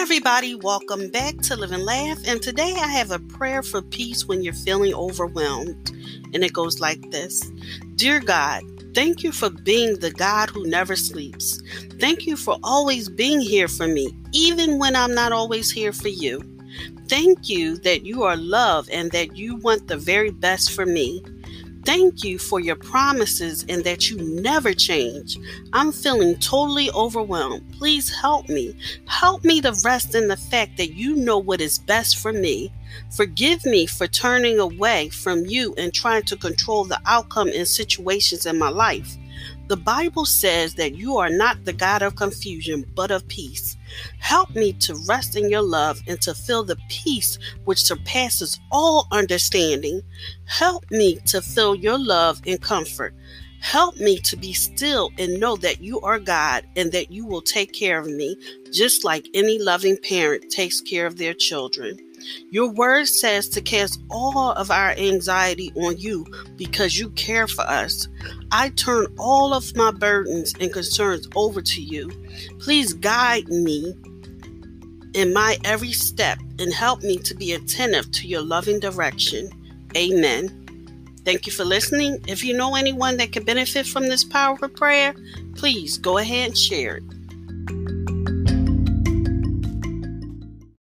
everybody, welcome back to Live and Laugh. And today I have a prayer for peace when you're feeling overwhelmed. And it goes like this Dear God, thank you for being the God who never sleeps. Thank you for always being here for me, even when I'm not always here for you. Thank you that you are love and that you want the very best for me. Thank you for your promises and that you never change. I'm feeling totally overwhelmed. Please help me. Help me to rest in the fact that you know what is best for me. Forgive me for turning away from you and trying to control the outcome in situations in my life. The Bible says that you are not the God of confusion, but of peace. Help me to rest in your love and to feel the peace which surpasses all understanding. Help me to feel your love and comfort. Help me to be still and know that you are God and that you will take care of me, just like any loving parent takes care of their children. Your word says to cast all of our anxiety on you because you care for us. I turn all of my burdens and concerns over to you. Please guide me in my every step and help me to be attentive to your loving direction. Amen. Thank you for listening. If you know anyone that can benefit from this powerful prayer, please go ahead and share it.